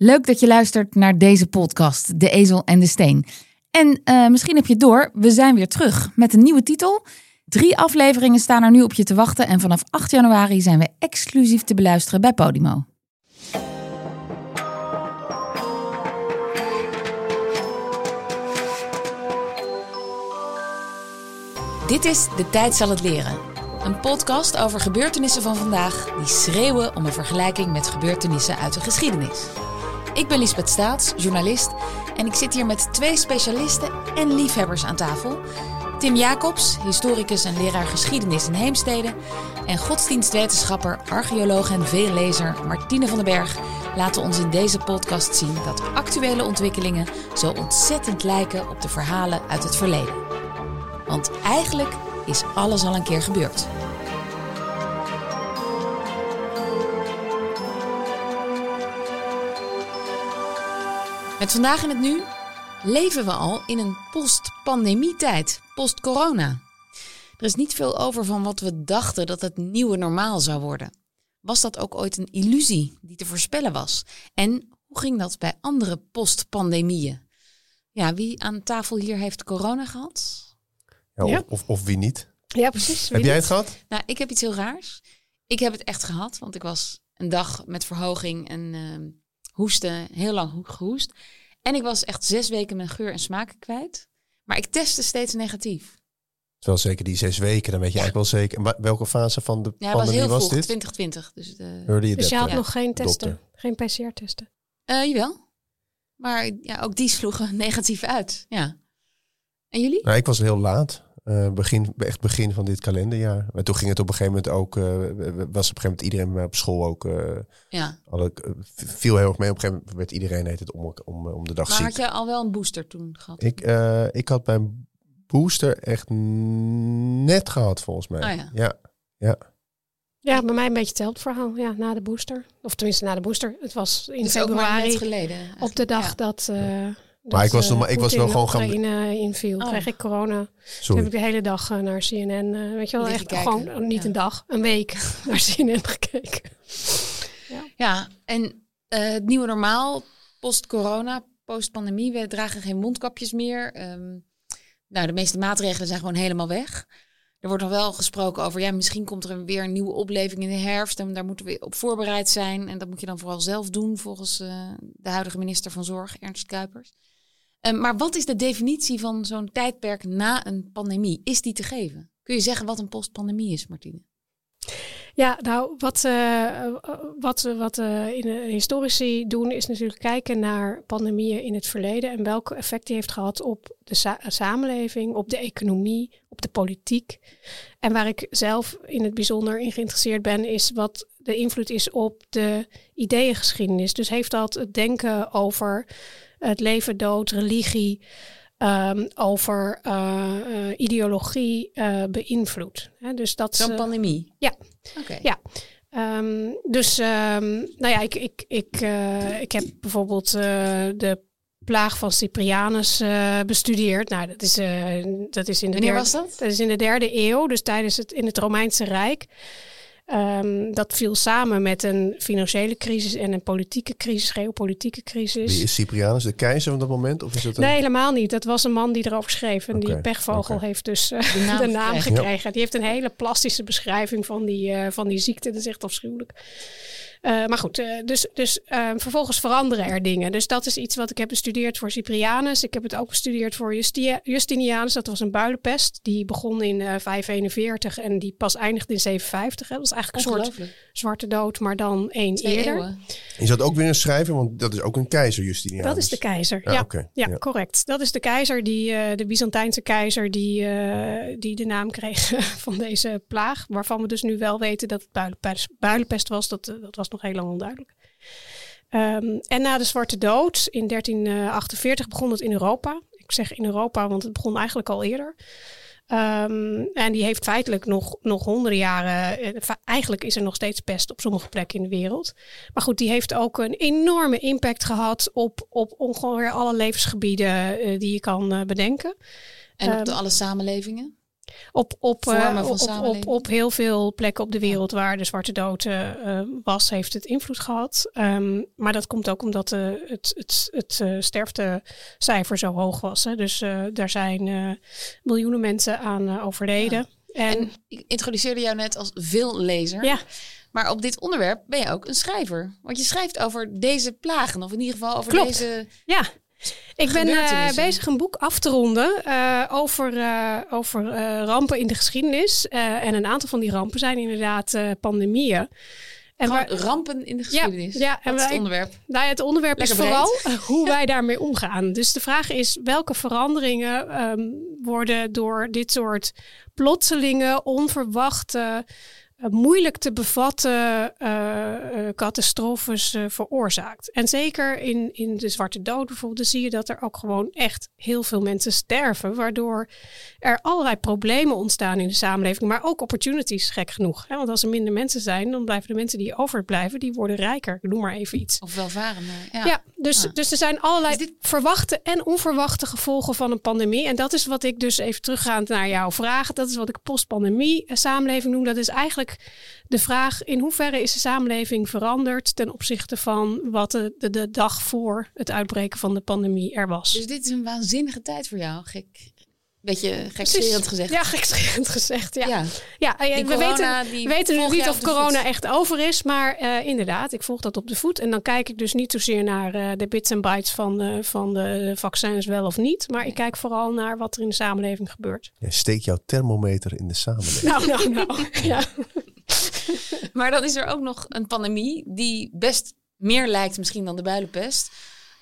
Leuk dat je luistert naar deze podcast, De Ezel en de Steen. En uh, misschien heb je door, we zijn weer terug met een nieuwe titel. Drie afleveringen staan er nu op je te wachten en vanaf 8 januari zijn we exclusief te beluisteren bij Podimo. Dit is De Tijd zal het leren. Een podcast over gebeurtenissen van vandaag die schreeuwen om een vergelijking met gebeurtenissen uit de geschiedenis. Ik ben Lisbeth Staats, journalist, en ik zit hier met twee specialisten en liefhebbers aan tafel. Tim Jacobs, historicus en leraar geschiedenis in Heemstede. En godsdienstwetenschapper, archeoloog en veellezer Martine van den Berg laten ons in deze podcast zien dat actuele ontwikkelingen zo ontzettend lijken op de verhalen uit het verleden. Want eigenlijk is alles al een keer gebeurd. Met vandaag in het nu leven we al in een post-pandemie-tijd, post-corona. Er is niet veel over van wat we dachten dat het nieuwe normaal zou worden. Was dat ook ooit een illusie die te voorspellen was? En hoe ging dat bij andere post-pandemieën? Ja, wie aan tafel hier heeft corona gehad? Ja, of, Of, of, wie niet? Ja, precies. Heb jij het gehad? Nou, ik heb iets heel raars. Ik heb het echt gehad, want ik was een dag met verhoging en uh, hoesten, heel lang gehoest. En ik was echt zes weken mijn geur en smaken kwijt. Maar ik testte steeds negatief. Wel zeker die zes weken, dan weet je eigenlijk wel zeker. welke fase van de ja, pandemie was, heel was vroeg, dit? 2020. Dus, de... je dus je had ja. nog geen testen, geen PCR-testen? Uh, jawel. Maar ja, ook die sloegen negatief uit. Ja. En jullie? Nou, ik was heel laat. Uh, begin, echt begin van dit kalenderjaar. Maar toen ging het op een gegeven moment ook, uh, was op een gegeven moment iedereen bij op school ook, uh, ja. alle, viel heel erg mee. Op een gegeven moment werd iedereen heet het om, om, om de dag maar ziek. had je al wel een booster toen gehad? Ik, ik had mijn booster echt net gehad volgens mij. Oh ja. ja. Ja, ja. bij mij een beetje hetzelfde verhaal. Ja, na de booster. Of tenminste na de booster. Het was in dus februari. geleden. Op de dag ja. dat... Maar ik was, nog, maar ik was wel gewoon gaan... Uh, inviel, oh. kreeg ik corona. Sorry. Toen heb ik de hele dag uh, naar CNN, uh, weet je wel, echt kijken. gewoon niet ja. een dag, een week naar CNN gekeken. Ja, ja en eh, het nieuwe normaal, post-corona, post-pandemie, we dragen geen mondkapjes meer. Um, nou, de meeste maatregelen zijn gewoon helemaal weg. Er wordt nog wel gesproken over, ja, misschien komt er weer een nieuwe opleving in de herfst. En daar moeten we op voorbereid zijn. En dat moet je dan vooral zelf doen, volgens uh, de huidige minister van Zorg, Ernst Kuipers. Um, maar wat is de definitie van zo'n tijdperk na een pandemie? Is die te geven? Kun je zeggen wat een postpandemie is, Martine? Ja, nou, wat, uh, wat, wat in de historici doen is natuurlijk kijken naar pandemieën in het verleden en welke effect die heeft gehad op de sa samenleving, op de economie, op de politiek. En waar ik zelf in het bijzonder in geïnteresseerd ben, is wat de invloed is op de ideeëngeschiedenis. Dus heeft dat het denken over het leven, dood, religie, um, over uh, uh, ideologie uh, beïnvloed. Hè, dus dat Zo'n pandemie? Ja. Okay. ja. Um, dus um, nou ja, ik, ik, ik, ik heb bijvoorbeeld de plaag van Cyprianus bestudeerd. Nou, dat is, dat is in de Wanneer derde, was dat? Dat is in de derde eeuw, dus tijdens het in het Romeinse Rijk. Um, dat viel samen met een financiële crisis en een politieke crisis, geopolitieke crisis. Wie is Cyprianus, de keizer van dat moment? Of is dat een... Nee, helemaal niet. Dat was een man die erover schreef. En okay. die pechvogel okay. heeft dus uh, de naam, de naam gekregen. gekregen. Ja. Die heeft een hele plastische beschrijving van die, uh, van die ziekte. Dat is echt afschuwelijk. Uh, maar goed, dus, dus vervolgens veranderen er dingen. Dus dat is iets wat ik heb bestudeerd voor Cyprianus. Ik heb het ook bestudeerd voor Justinianus. Dat was een builenpest. Die begon in 541 en die pas eindigde in 750. Hè. Dat was eigenlijk een soort zwarte dood, maar dan één Twee eerder. Eeuwen. Is dat ook weer een schrijver? Want dat is ook een keizer, Justinianus. Dat is de keizer, Ja, ja. oké. Ja, Ja. correct. Dat is de keizer, die, uh, de Byzantijnse keizer, die, uh, die de naam kreeg van deze plaag. Waarvan we dus nu wel weten dat het builenpest, builenpest was. Dat, uh, dat was nog heel lang onduidelijk. Um, en na de Zwarte Dood in 1348 begon het in Europa. Ik zeg in Europa, want het begon eigenlijk al eerder. Um, en die heeft feitelijk nog, nog honderden jaren. Uh, eigenlijk is er nog steeds pest op sommige plekken in de wereld. Maar goed, die heeft ook een enorme impact gehad op, op ongeveer alle levensgebieden uh, die je kan uh, bedenken. En op de, alle samenlevingen? Op, op, uh, op, op, op, heel veel plekken op de wereld waar de zwarte dood eh, eh, was, heeft het invloed gehad. Ehm, maar dat komt ook omdat eh, het, het, het eh, sterftecijfer zo hoog was. Hè. Dus eh, daar zijn eh, miljoenen mensen aan eh, overleden. En, En ik introduceerde jou net als veellezer. ja, Maar op dit onderwerp ben je ook een schrijver. Want je schrijft over deze plagen, of in ieder geval over Klopt. deze. ja. Ik ben eh, bezig een boek af te ronden eh, over, eh, over rampen in de geschiedenis. En een aantal van die rampen zijn inderdaad pandemieën. En waar- rampen in de geschiedenis. ja, en het onderwerp. Nou ja, het onderwerp is vooral hoe wij daarmee omgaan. Dus de vraag is welke veranderingen ehm, worden door dit soort plotselinge, onverwachte, moeilijk te bevatten eh, eh, catastrofes eh, veroorzaakt. En zeker in, in de Zwarte Dood bijvoorbeeld, zie je dat er ook gewoon echt heel veel mensen sterven, waardoor er allerlei problemen ontstaan in de samenleving, maar ook opportunities, gek genoeg. Hè? Want als er minder mensen zijn, dan blijven de mensen die overblijven, die worden rijker. Ik noem maar even iets. Of welvarende. Ja. Ja, dus, Ah. dus er zijn allerlei dit- verwachte en onverwachte gevolgen van een pandemie. En dat is wat ik dus even teruggaand naar jouw vraag. Dat is wat ik postpandemie eh, samenleving noem. Dat is eigenlijk de vraag in hoeverre is de samenleving veranderd ten opzichte van wat de, de, de dag voor het uitbreken van de pandemie er was. Dus dit is een waanzinnige tijd voor jou. Gek. Beetje gekscherend gezegd. Ja, gekscherend gezegd. Ja, ja. ja. we corona, weten, die we weten nu niet of corona voet. echt over is. Maar eh, inderdaad, ik volg dat op de voet. En dan kijk ik dus niet zozeer naar eh, de bits en bytes van, eh, van de vaccins wel of niet. Maar ik kijk vooral naar wat er in de samenleving gebeurt. Ja, steek jouw thermometer in de samenleving. Nou, nou, nou. Ja. Maar dan is er ook nog een pandemie die best meer lijkt misschien dan de builenpest.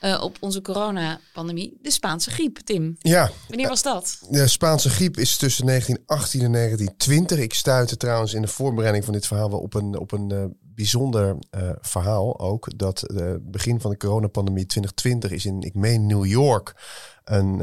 eh, op onze coronapandemie. De Spaanse griep, Tim. Ja, Wanneer was dat? de Spaanse griep is tussen 1918 en 1920. Ik stuitte trouwens in de voorbereiding van dit verhaal wel op een, op een eh, bijzonder eh, verhaal ook. Dat het begin van de coronapandemie 2020 is in, ik meen, New York. Een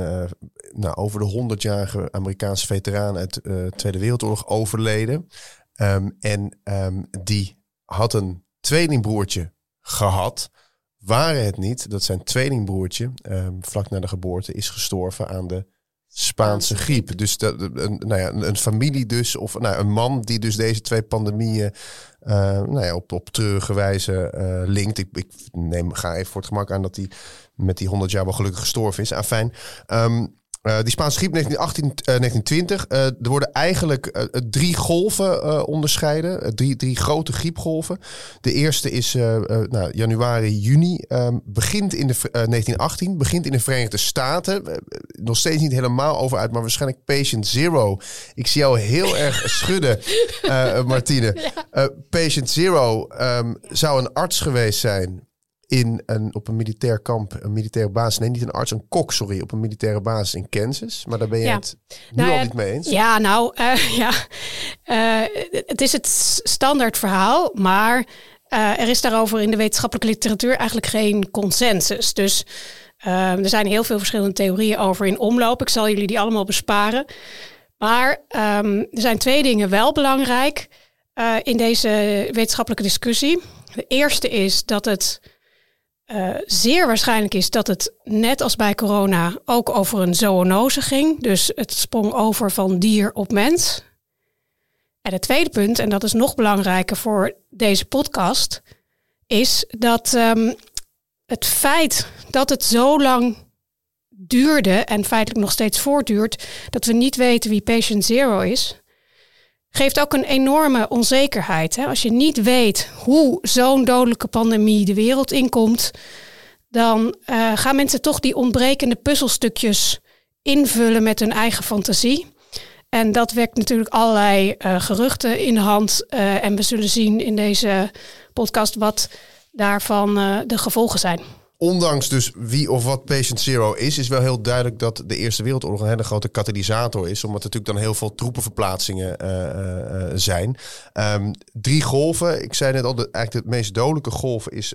nou, over de 100-jarige Amerikaanse veteraan uit de Tweede Wereldoorlog overleden. Ehm, en ehm, die had een tweelingbroertje gehad. Waren het niet dat zijn tweelingbroertje ehm, vlak na de geboorte is gestorven aan de Spaanse griep. Dus dat, een, nou ja, een, familie dus, of nou, een man die dus deze twee pandemieën eh, nou ja, op, op treurige wijze eh, linkt. Ik, ik neem, ga even voor het gemak aan dat hij met die 100 jaar wel gelukkig gestorven is. Afijn. Ehm eh, die Spaanse griep 1918, eh, 1920. eh, er worden eigenlijk eh, drie golven eh, onderscheiden. Eh, drie, drie grote griepgolven. De eerste is eh, eh, nou, januari, juni. ehm, begint in de, v- eh, 1918. Begint in de Verenigde Staten. Eh, nog steeds niet helemaal over uit, maar waarschijnlijk patient zero. Ik zie jou heel erg schudden, eh, Martine. Eh, patient zero ehm, zou een arts geweest zijn in een, op een militair kamp, een militaire basis. Nee, niet een arts, een kok, sorry, op een militaire basis in Kansas. Maar daar ben je Ja. het nu Nou al niet mee eens. Ja, nou eh, ja. Eh, het is het standaard verhaal, maar eh, er is daarover in de wetenschappelijke literatuur eigenlijk geen consensus. Dus er zijn heel veel verschillende theorieën over in omloop. Ik zal jullie die allemaal besparen. Maar ehm, er zijn twee dingen wel belangrijk in deze wetenschappelijke discussie. De eerste is dat het eh, zeer waarschijnlijk is dat het net als bij corona ook over een zoonose ging. Dus het sprong over van dier op mens. En het tweede punt, en dat is nog belangrijker voor deze podcast, is dat ehm, het feit dat het zo lang duurde en feitelijk nog steeds voortduurt, dat we niet weten wie patient zero is, geeft ook een enorme onzekerheid. Hè? Als je niet weet hoe zo'n dodelijke pandemie de wereld inkomt, dan eh, gaan mensen toch die ontbrekende puzzelstukjes invullen met hun eigen fantasie. En dat wekt natuurlijk allerlei eh, geruchten in de hand. eh, en we zullen zien in deze podcast wat daarvan de gevolgen zijn. Ondanks dus wie of wat patient zero is, is wel heel duidelijk dat de Eerste Wereldoorlog een hele grote katalysator is. Omdat er natuurlijk dan heel veel troepenverplaatsingen eh, eh, eh, zijn. Ehm, drie golven. Ik zei net al, de, eigenlijk de meest dodelijke golf is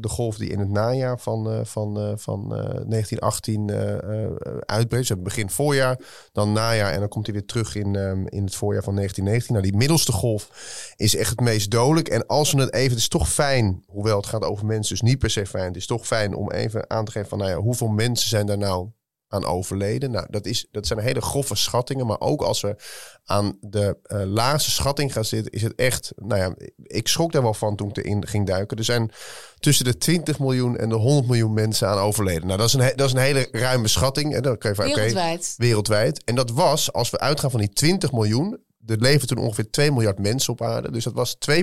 de golf die in het najaar van, van, van eh, 1918 eh, eh, uitbreekt. Dus begin voorjaar, dan najaar en dan komt hij weer terug in, ehm, in het voorjaar van 1919. Nou, die middelste golf is echt het meest dodelijk. En als we het even, het is toch fijn, hoewel het gaat over mensen, dus niet per se fijn. Het is toch fijn om even aan te geven van, nou ja, hoeveel mensen zijn daar nou aan overleden. Nou, dat, is, dat zijn hele grove schattingen. Maar ook als we aan de uh, laagste schatting gaan zitten, is het echt. Nou ja, ik schrok daar wel van toen ik erin ging duiken. Er zijn tussen de 20 miljoen en de 100 miljoen mensen aan overleden. Nou, dat is een, dat is een hele ruime schatting. En dan kan je van, wereldwijd. wereldwijd. En dat was, als we uitgaan van die 20 miljoen, er leven toen ongeveer 2 miljard mensen op aarde. Dus dat was 2%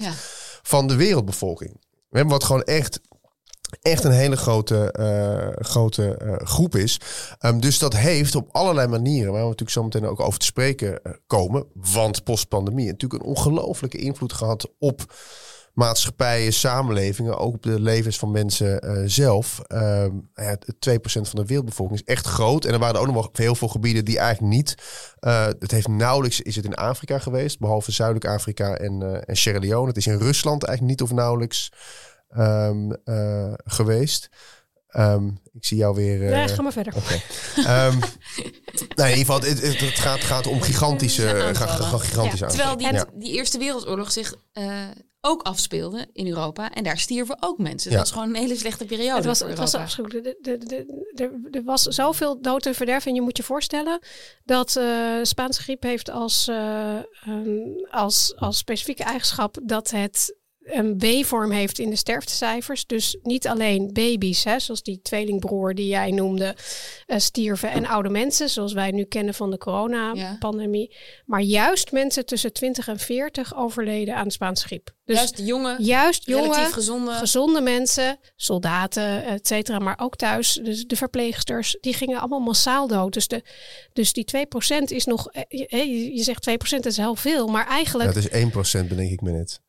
ja. van de wereldbevolking. We hebben wat gewoon echt echt een hele grote, uh, grote uh, groep is. Um, dus dat heeft op allerlei manieren, waar we natuurlijk zo meteen ook over te spreken uh, komen, want postpandemie natuurlijk een ongelooflijke invloed gehad op maatschappijen, samenlevingen, ook op de levens van mensen zelf. Uh, ja, 2% van de wereldbevolking is echt groot. En er waren ook nog heel veel gebieden die eigenlijk niet. Het heeft nauwelijks is het in Afrika geweest, behalve Zuidelijk Afrika en, en Sierra Leone. Het is in Rusland eigenlijk niet of nauwelijks um, geweest. Um, ik zie jou weer. Uh, ja, ga maar verder. Okay. um, nou, in ieder geval, het, het, het gaat, gaat, om gigantische, gigantische ja, Terwijl die, ja. die Eerste Wereldoorlog zich uh, ook afspeelde in Europa. En daar stierven ook mensen. Ja. Dat was gewoon een hele slechte periode. Het was, het was afschuwelijk. Er was zoveel dood en verderf. En je moet je voorstellen dat uh, Spaanse griep heeft als, uh, um, als, als specifieke eigenschap dat het een B-vorm heeft in de sterftecijfers. Dus niet alleen baby's, hè, zoals die tweelingbroer die jij noemde, uh, stierven en oude mensen, zoals wij nu kennen van de coronapandemie. Ja. Maar juist mensen tussen 20 en 40 overleden aan de Spaanse griep. Dus juist jonge, juist jonge gezonde. gezonde mensen, soldaten, et cetera, maar ook thuis, dus de verpleegsters, die gingen allemaal massaal dood. Dus, de, dus die 2% is nog, eh, je, je zegt 2% is heel veel, maar eigenlijk... Ja, het is 1% bedenk ik me net.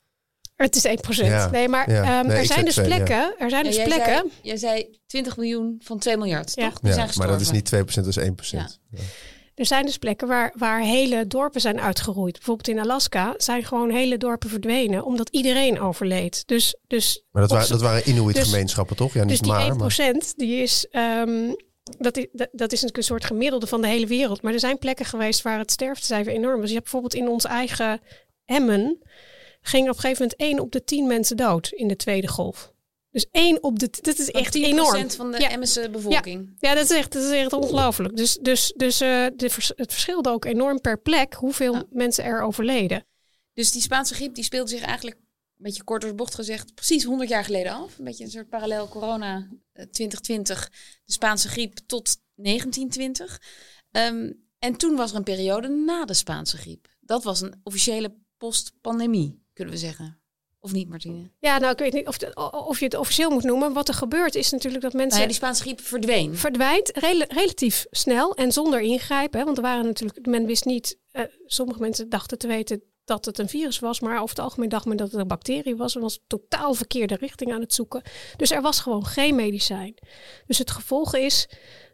Het is 1%. Ja. Nee, maar ja. um, nee, er, zijn dus plekken, ja. er zijn dus jij plekken. Zei, jij zei 20 miljoen van 2 miljard, ja. toch? Die ja, maar dat is niet 2%, dat is 1%. Er zijn dus plekken waar, waar hele dorpen zijn uitgeroeid. Bijvoorbeeld in Alaska zijn gewoon hele dorpen verdwenen omdat iedereen overleed. Dus, dus maar dat, waren, dat waren Inuit-gemeenschappen, dus, toch? Ja, niet dus die maar, 1% maar... die is, um, dat is, dat, dat is een soort gemiddelde van de hele wereld. Maar er zijn plekken geweest waar het sterftecijfer enorm was. Je hebt bijvoorbeeld in ons eigen Emmen ging op een gegeven moment één op de tien mensen dood in de tweede golf. Dus één op de... Dat is echt enorm. van de ja. bevolking. Ja. ja, dat is echt, dat is echt ongelooflijk. Dus, dus, dus uh, de, het verschilde ook enorm per plek hoeveel ja. mensen er overleden. Dus die Spaanse griep die speelde zich eigenlijk, een beetje kort door bocht gezegd, precies 100 jaar geleden af. Een beetje een soort parallel corona 2020, de Spaanse griep tot 1920. Um, en toen was er een periode na de Spaanse griep. Dat was een officiële postpandemie kunnen we zeggen. Of niet, Martine? Ja, nou, ik weet niet of, de, of je het officieel moet noemen. Wat er gebeurt is natuurlijk dat mensen... Nou ja, die Spaanse griep verdween. Verdwijnt rel relatief snel en zonder ingrijpen. Hè, want er waren natuurlijk... Men wist niet... Uh, sommige mensen dachten te weten dat het een virus was. Maar over het algemeen dacht men dat het een bacterie was. En was totaal verkeerde richting aan het zoeken. Dus er was gewoon geen medicijn. Dus het gevolg is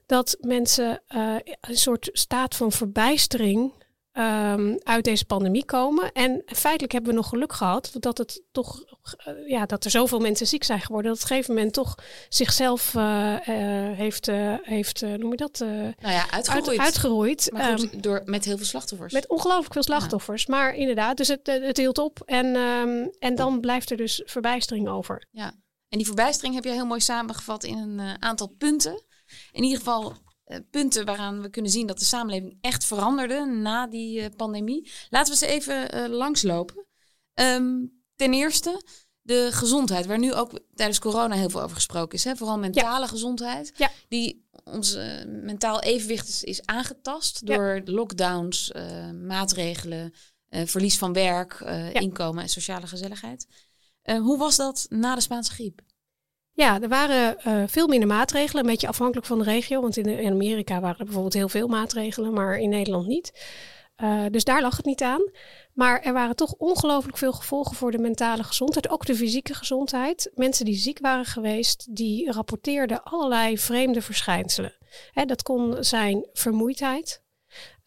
dat mensen uh, een soort staat van verbijstering um, uit deze pandemie komen. En feitelijk hebben we nog geluk gehad dat het toch, uh, ja, dat er zoveel mensen ziek zijn geworden. Dat op een gegeven moment toch zichzelf uh, uh, heeft, heeft noem je dat? nou ja, uitgeroeid. Uit, uitgeroeid. Maar goed, um, door, met heel veel slachtoffers. Met ongelooflijk veel slachtoffers. Ja. Maar inderdaad, dus het, het hield op. En, um, en dan blijft er dus verbijstering over. Ja, en die verbijstering heb je heel mooi samengevat in een aantal punten. In ieder geval punten waaraan we kunnen zien dat de samenleving echt veranderde na die uh, pandemie. Laten we ze even uh, langslopen. Um, ten eerste de gezondheid, waar nu ook tijdens corona heel veel over gesproken is. Hè? Vooral mentale ja. gezondheid. Ja. Die ons mentaal evenwicht is, is aangetast door lockdowns, maatregelen, verlies van werk, inkomen en sociale gezelligheid. hoe was dat na de Spaanse griep? Ja, er waren uh, veel minder maatregelen, een beetje afhankelijk van de regio. Want in, Amerika waren er bijvoorbeeld heel veel maatregelen, maar in Nederland niet. Uh, dus daar lag het niet aan. Maar er waren toch ongelooflijk veel gevolgen voor de mentale gezondheid, ook de fysieke gezondheid. Mensen die ziek waren geweest, die rapporteerden allerlei vreemde verschijnselen. Hè, dat kon zijn vermoeidheid,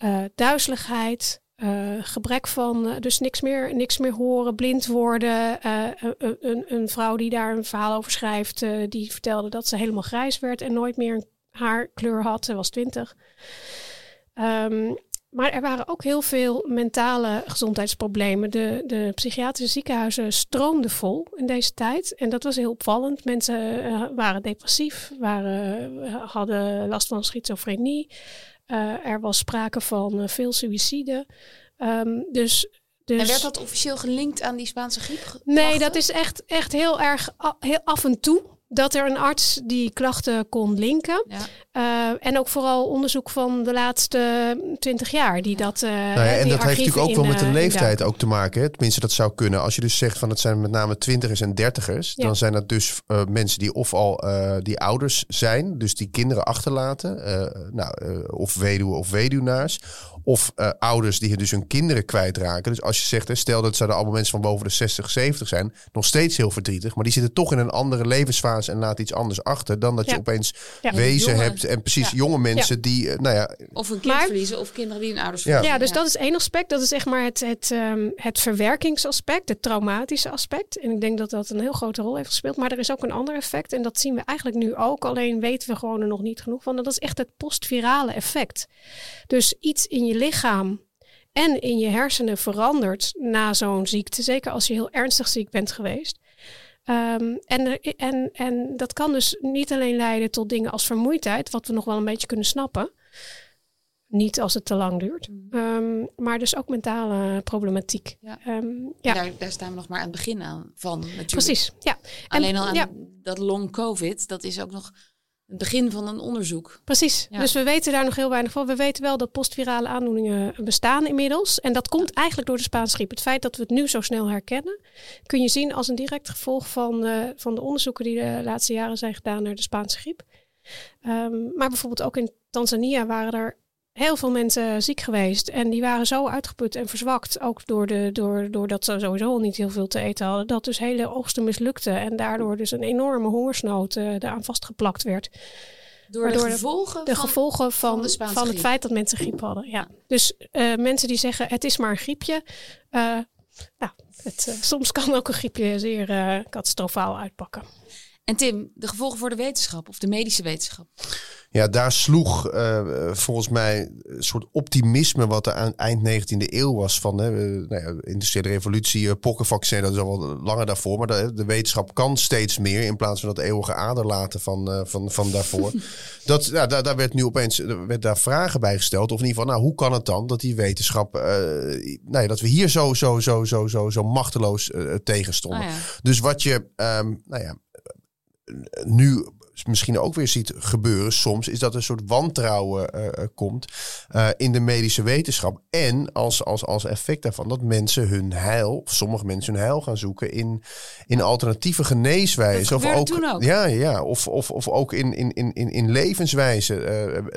uh, duizeligheid, uh, gebrek van, uh, dus niks meer, niks meer horen, blind worden. Uh, een, een, vrouw die daar een verhaal over schrijft, die vertelde dat ze helemaal grijs werd en nooit meer een haarkleur had. Ze was twintig. Um, maar er waren ook heel veel mentale gezondheidsproblemen. De, de psychiatrische ziekenhuizen stroomden vol in deze tijd. En dat was heel opvallend. Mensen waren depressief, waren, hadden last van schizofrenie. Uh, er was sprake van veel suïcide. Um, dus dus... En werd dat officieel gelinkt aan die Spaanse griep? Nee, dat is echt, echt heel erg heel af en toe dat er een arts die klachten kon linken. Ja. Uh, en ook vooral onderzoek van de laatste twintig jaar die dat. Uh, nou ja, en dat heeft natuurlijk ook wel met de uh, leeftijd ook te maken. Hè? Tenminste, dat zou kunnen. Als je dus zegt van het zijn met name twintigers en dertigers, ja. dan zijn dat dus mensen die of al die ouders zijn, dus die kinderen achterlaten, nou, of weduwe of weduwnaars, of ouders die dus hun kinderen kwijtraken. Dus als je zegt, hè, stel dat zouden allemaal mensen van boven de 60, 70 zijn, nog steeds heel verdrietig, maar die zitten toch in een andere levensfase en laat iets anders achter dan dat je opeens wezen hebt en precies jonge mensen die, uh, nou ja. Of een kind maar, verliezen of kinderen die een ouders verliezen. Ja, dus dat is één aspect. Dat is zeg maar het, het, um, het verwerkingsaspect, het traumatische aspect. En ik denk dat dat een heel grote rol heeft gespeeld. Maar er is ook een ander effect en dat zien we eigenlijk nu ook. Alleen weten we gewoon er nog niet genoeg van. En dat is echt het postvirale effect. Dus iets in je lichaam en in je hersenen verandert na zo'n ziekte. Zeker als je heel ernstig ziek bent geweest. Um, en, en, en dat kan dus niet alleen leiden tot dingen als vermoeidheid, wat we nog wel een beetje kunnen snappen. Niet als het te lang duurt. Um, maar dus ook mentale problematiek. Ja. Um, ja. Daar, daar, staan we nog maar aan het begin aan van. Natuurlijk. Precies, ja. Alleen al aan ja. dat long covid, dat is ook nog het begin van een onderzoek. Precies. Ja. Dus we weten daar nog heel weinig van. We weten wel dat postvirale aandoeningen bestaan inmiddels. En dat komt eigenlijk door de Spaanse griep. Het feit dat we het nu zo snel herkennen, kun je zien als een direct gevolg van, uh, van de onderzoeken die de laatste jaren zijn gedaan naar de Spaanse griep. Um, maar bijvoorbeeld ook in Tanzania waren er heel veel mensen ziek geweest. En die waren zo uitgeput en verzwakt. Ook door de, door, doordat ze sowieso al niet heel veel te eten hadden. Dat dus hele oogsten mislukten. En daardoor dus een enorme hongersnood uh, eraan vastgeplakt werd. Door de gevolgen, de, van, gevolgen van, van, van het feit dat mensen griep hadden. Ja. Dus uh, mensen die zeggen het is maar een griepje. Uh, nou, het, soms kan ook een griepje zeer catastrofaal uitpakken. En Tim, de gevolgen voor de wetenschap of de medische wetenschap? Ja, daar sloeg uh, volgens mij een soort optimisme wat er aan eind 19e eeuw was van hè, uh, nou ja, industriële revolutie, uh, pokkenvaccin, dat is al wel langer daarvoor, maar de, de, wetenschap kan steeds meer in plaats van dat eeuwige aderlaten van, van, van daarvoor. dat, ja, daar, daar werd nu opeens werd daar vragen bij gesteld, of in ieder geval, nou, hoe kan het dan dat die wetenschap, nou ja, dat we hier zo, zo, zo, zo, zo, zo machteloos tegen stonden. Oh ja. Dus wat je, um, nou ja, nu misschien ook weer ziet gebeuren soms, is dat er een soort wantrouwen uh, komt uh, in de medische wetenschap. En als, als, als effect daarvan dat mensen hun heil, of sommige mensen hun heil gaan zoeken in, in alternatieve geneeswijzen. Of ook, ook, Ja, ja of, of, of ook in, in, in, in levenswijzen. Uh,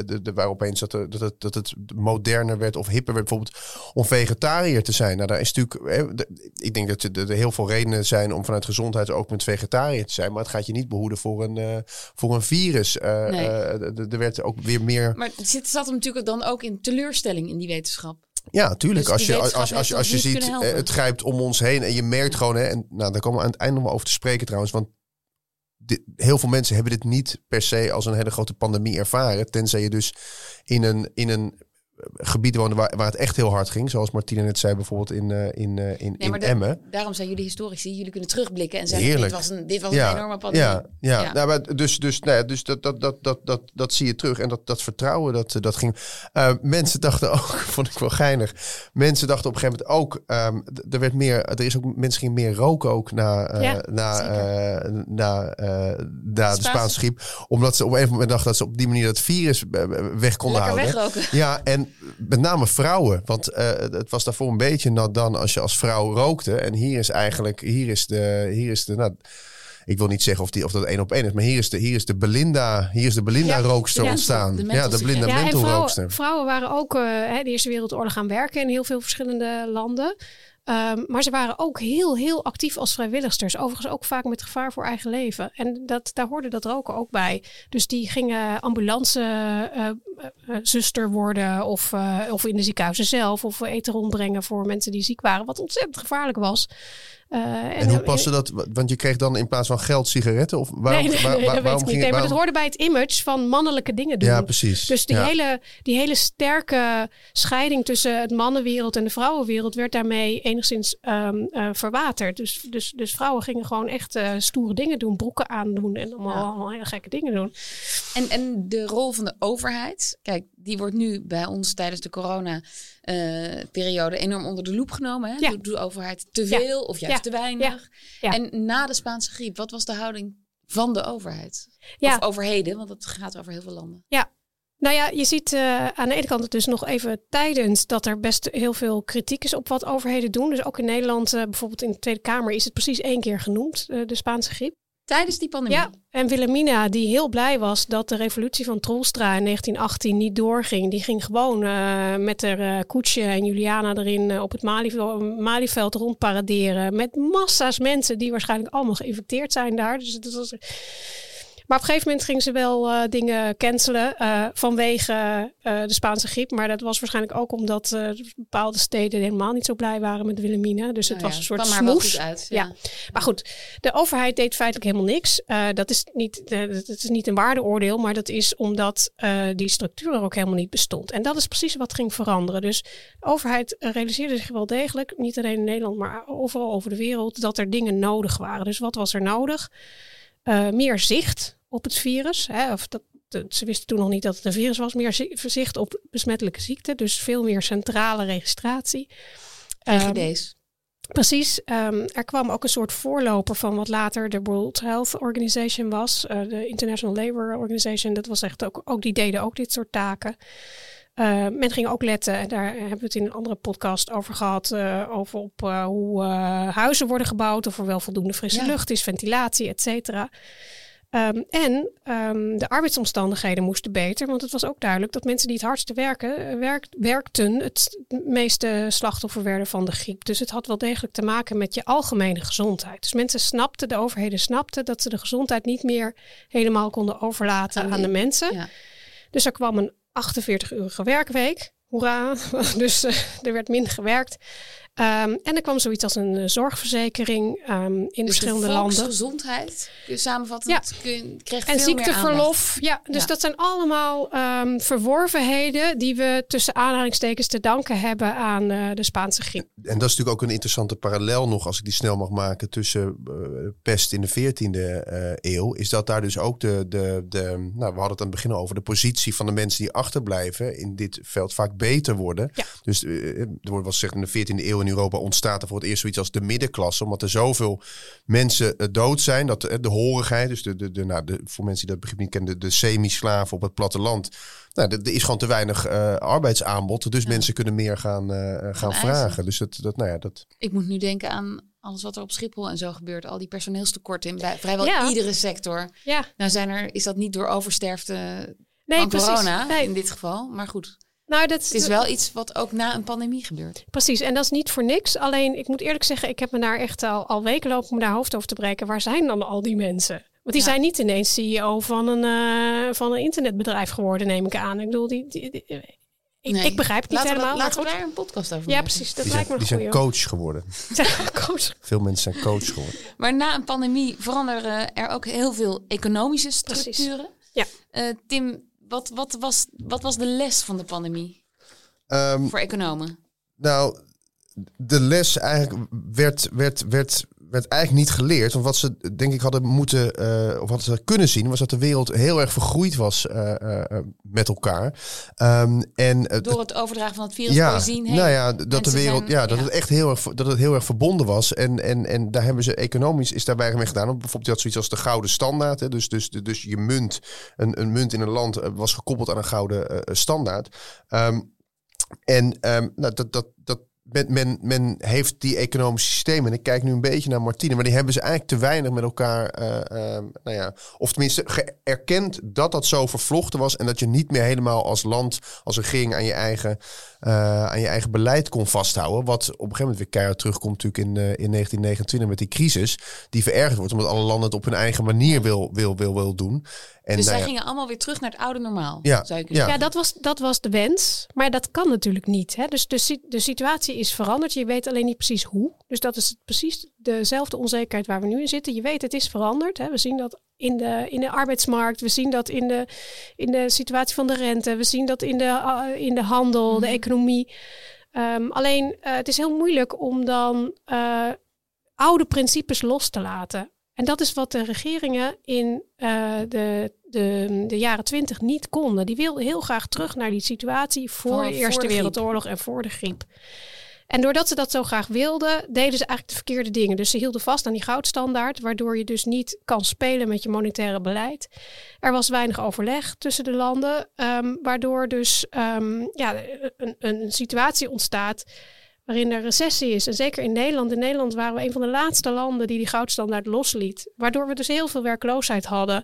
de, de, waar opeens dat, dat, het, dat het moderner werd of hipper werd, bijvoorbeeld om vegetariër te zijn. Nou, daar is natuurlijk, de, ik denk dat er, er heel veel redenen zijn om vanuit gezondheid ook met vegetariër te zijn, maar het gaat je niet behoeden voor een voor een virus. Uh, nee. uh, er werd ook weer meer. Maar zit, zat natuurlijk dan ook in teleurstelling in die wetenschap. Ja, tuurlijk. Dus als je, als, als, als, als je ziet, het grijpt om ons heen en je merkt gewoon, hè, en nou, daar komen we aan het einde nog over te spreken trouwens, want dit, heel veel mensen hebben dit niet per se als een hele grote pandemie ervaren, tenzij je dus in een, in een gebieden waar, waar het echt heel hard ging. Zoals Martine net zei, bijvoorbeeld in, uh, in, uh, in, nee, in de, Emmen. Daarom zijn jullie historici. Jullie kunnen terugblikken en zeggen, Heerlijk. dit was een, dit was ja, een enorme pandemie. Ja, ja. ja. Nou, maar dus, dus, nou ja, dus dat, dat, dat, dat, dat, dat zie je terug. En dat, dat vertrouwen, dat, dat ging... Uh, mensen dachten ook, vond ik wel geinig. Mensen dachten op een gegeven moment ook... Um, er werd meer, er is ook, mensen gingen meer roken ook na, ja, na, na, na de Spaanse griep. Omdat ze op een moment dachten dat ze op die manier dat virus weg konden Lekker houden. Wegroken. Ja, en met name vrouwen. Want uh, het was daarvoor een beetje nat dan als je als vrouw rookte. En hier is eigenlijk, hier is de, hier is de, nou, ik wil niet zeggen of, die, of dat één op één is, maar hier is de, hier is de Belinda, hier is de Belinda rookster ja, ontstaan. De ja, de Belinda ja, mental vrouwen, rookster. Vrouwen waren ook uh, de Eerste Wereldoorlog gaan werken in heel veel verschillende landen. Um, maar ze waren ook heel, heel actief als vrijwilligsters. Overigens ook vaak met gevaar voor eigen leven. En dat, daar hoorde dat roken ook bij. Dus die gingen ambulance uh, zuster worden of, of in de ziekenhuizen zelf of eten rondbrengen voor mensen die ziek waren, wat ontzettend gevaarlijk was. Uh, en, en, hoe paste dat? Want je kreeg dan in plaats van geld sigaretten? Of waarom, nee, nee, waar, waar, dat waarom weet ik niet. Nee, maar dat hoorde bij het image van mannelijke dingen doen. Ja, precies. Dus die, ja. hele, die hele sterke scheiding tussen het mannenwereld en de vrouwenwereld werd daarmee enigszins um, uh, verwaterd. Dus, dus, dus vrouwen gingen gewoon echt uh, stoere dingen doen, broeken aandoen en allemaal, ja. allemaal hele gekke dingen doen. En, en de rol van de overheid, kijk, die wordt nu bij ons tijdens de corona-periode enorm onder de loep genomen. Hè? Ja. Doet de overheid te veel of juist Ja. te weinig? Ja. En na de Spaanse griep, wat was de houding van de overheid? Ja. Of overheden, want het gaat over heel veel landen. Nou ja, je ziet uh, aan de ene kant dus nog even tijdens dat er best heel veel kritiek is op wat overheden doen. Dus ook in Nederland, uh, bijvoorbeeld in de Tweede Kamer, is het precies één keer genoemd, uh, de Spaanse griep. Tijdens die pandemie? Ja, en Wilhelmina, die heel blij was dat de revolutie van Troelstra in 1918 niet doorging. Die ging gewoon uh, met haar uh, koetsje en Juliana erin uh, op het Malieveld, rondparaderen. Met massa's mensen die waarschijnlijk allemaal geïnfecteerd zijn daar. Dus dat was... Maar op een gegeven moment gingen ze wel uh, dingen cancelen uh, vanwege uh, de Spaanse griep. Maar dat was waarschijnlijk ook omdat bepaalde steden helemaal niet zo blij waren met Wilhelmina. Dus het nou was ja, een soort smoes. goed uit. Ja. Maar goed, de overheid deed feitelijk helemaal niks. dat, is niet, dat is niet een waardeoordeel, maar dat is omdat die structuur er ook helemaal niet bestond. En dat is precies wat ging veranderen. Dus de overheid realiseerde zich wel degelijk, niet alleen in Nederland, maar overal over de wereld, dat er dingen nodig waren. Dus wat was er nodig? Uh, meer zicht op het virus. Hè, of dat, ze wisten toen nog niet dat het een virus was. Meer zicht op besmettelijke ziekten. Dus veel meer centrale registratie. Um, precies. Um, er kwam ook een soort voorloper van wat later de World Health Organization was. Uh, de International Labour Organization. Dat was echt ook, ook die deden ook dit soort taken. Uh, men ging ook letten, en daar hebben we het in een andere podcast over gehad, uh, over op uh, hoe huizen worden gebouwd, of er wel voldoende frisse ja. lucht is, ventilatie, et cetera. Um, en um, de arbeidsomstandigheden moesten beter, want het was ook duidelijk dat mensen die het hardste werken, werk, werkten, het meeste slachtoffer werden van de griep. Dus het had wel degelijk te maken met je algemene gezondheid. Dus mensen snapten, de overheden snapten dat ze de gezondheid niet meer helemaal konden overlaten Oh, aan de mensen. Ja. Dus er kwam een 48-urige werkweek. Hoera, dus uh, er werd minder gewerkt. Um, en er kwam zoiets als een uh, zorgverzekering um, in dus verschillende de landen. gezondheid, samenvattend, ja. kun, kreeg En veel ziekteverlof. Meer ja, dus ja. dat zijn allemaal um, verworvenheden die we tussen aanhalingstekens te danken hebben aan uh, de Spaanse griep. En dat is natuurlijk ook een interessante parallel nog, als ik die snel mag maken, tussen uh, pest in de 14e uh, eeuw. Is dat daar dus ook de, de, de, nou we hadden het aan het begin over, de positie van de mensen die achterblijven in dit veld vaak beter worden. Ja. Dus uh, er wordt gezegd in de 14e eeuw in Europa ontstaat er voor het eerst zoiets als de middenklasse. Omdat er zoveel mensen uh, dood zijn. Dat uh, de horigheid, dus de, de, de, nou, de, voor mensen die dat begrip niet kennen, de, de semi-slaven op het platteland. Nou, er is gewoon te weinig uh, arbeidsaanbod. Dus ja. mensen kunnen meer gaan, gaan, gaan vragen. Dus dat, dat, nou ja, dat... Ik moet nu denken aan alles wat er op Schiphol en zo gebeurt. Al die personeelstekorten in bij, vrijwel ja. iedere sector. Ja. Nou zijn er, is dat niet door oversterfte nee, van precies. corona nee. in dit geval. Maar goed. Nou, dat, het is wel iets wat ook na een pandemie gebeurt. Precies, en dat is niet voor niks. Alleen, ik moet eerlijk zeggen, ik heb me daar echt al, al weken lopen om daar hoofd over te breken. Waar zijn dan al die mensen? Want die ja. zijn niet ineens CEO van een, uh, van een internetbedrijf geworden, neem ik aan. Ik bedoel, die, die, die ik, nee. ik, begrijp het niet laten helemaal. We, laten we daar een podcast over Ja, precies. Dat die lijkt zijn, me Die zijn coach geworden. coach. Veel mensen zijn coach geworden. Maar na een pandemie veranderen er ook heel veel economische structuren. Ja. Uh, Tim, wat, wat, was, wat was de les van de pandemie? Um, voor economen? Nou, de les eigenlijk werd, werd, werd, werd eigenlijk niet geleerd. Want wat ze denk ik hadden moeten, uh, of hadden ze kunnen zien, was dat de wereld heel erg vergroeid was uh, uh, met elkaar. Um, en, Door het overdragen van het virus ja, zien. Hey, nou ja, dat de wereld, zijn, ja, dat ja. het echt heel erg, dat het heel erg verbonden was. En, en, en daar hebben ze economisch is daarbij mee gedaan. Bijvoorbeeld, je had zoiets als de gouden standaard. Hè, dus, dus, dus je munt, een, een munt in een land was gekoppeld aan een gouden standaard. Um, en um, nou, dat, dat, dat, men, men, heeft die economische systemen. En ik kijk nu een beetje naar Martine. Maar die hebben ze eigenlijk te weinig met elkaar. Uh, uh, nou ja, of tenminste erkend dat dat zo vervlochten was. En dat je niet meer helemaal als land, als regering aan je eigen uh, aan je eigen beleid kon vasthouden. Wat op een gegeven moment weer keihard terugkomt natuurlijk in, uh, in 1929 met die crisis. Die verergerd wordt omdat alle landen het op hun eigen manier wil, wil, wil, wil doen. En dus zij gingen allemaal weer terug naar het oude normaal. Ja, zou ja. ja dat, was, dat was de wens. Maar dat kan natuurlijk niet. Hè? Dus de, de situatie is veranderd. Je weet alleen niet precies hoe. Dus dat is precies dezelfde onzekerheid waar we nu in zitten. Je weet het is veranderd. Hè? We zien dat in de, in de arbeidsmarkt. We zien dat in de, in de situatie van de rente. We zien dat in de, uh, in de handel, de mhm. economie. Um, alleen uh, het is heel moeilijk om dan uh, oude principes los te laten. En dat is wat de regeringen in uh, de, de, de jaren twintig niet konden. Die wilden heel graag terug naar die situatie voor de Eerste Wereldoorlog en voor de griep. En doordat ze dat zo graag wilden, deden ze eigenlijk de verkeerde dingen. Dus ze hielden vast aan die goudstandaard, waardoor je dus niet kan spelen met je monetaire beleid. Er was weinig overleg tussen de landen, um, waardoor dus um, ja, een, een situatie ontstaat waarin er recessie is. En zeker in Nederland. In Nederland waren we een van de laatste landen die die goudstandaard losliet. Waardoor we dus heel veel werkloosheid hadden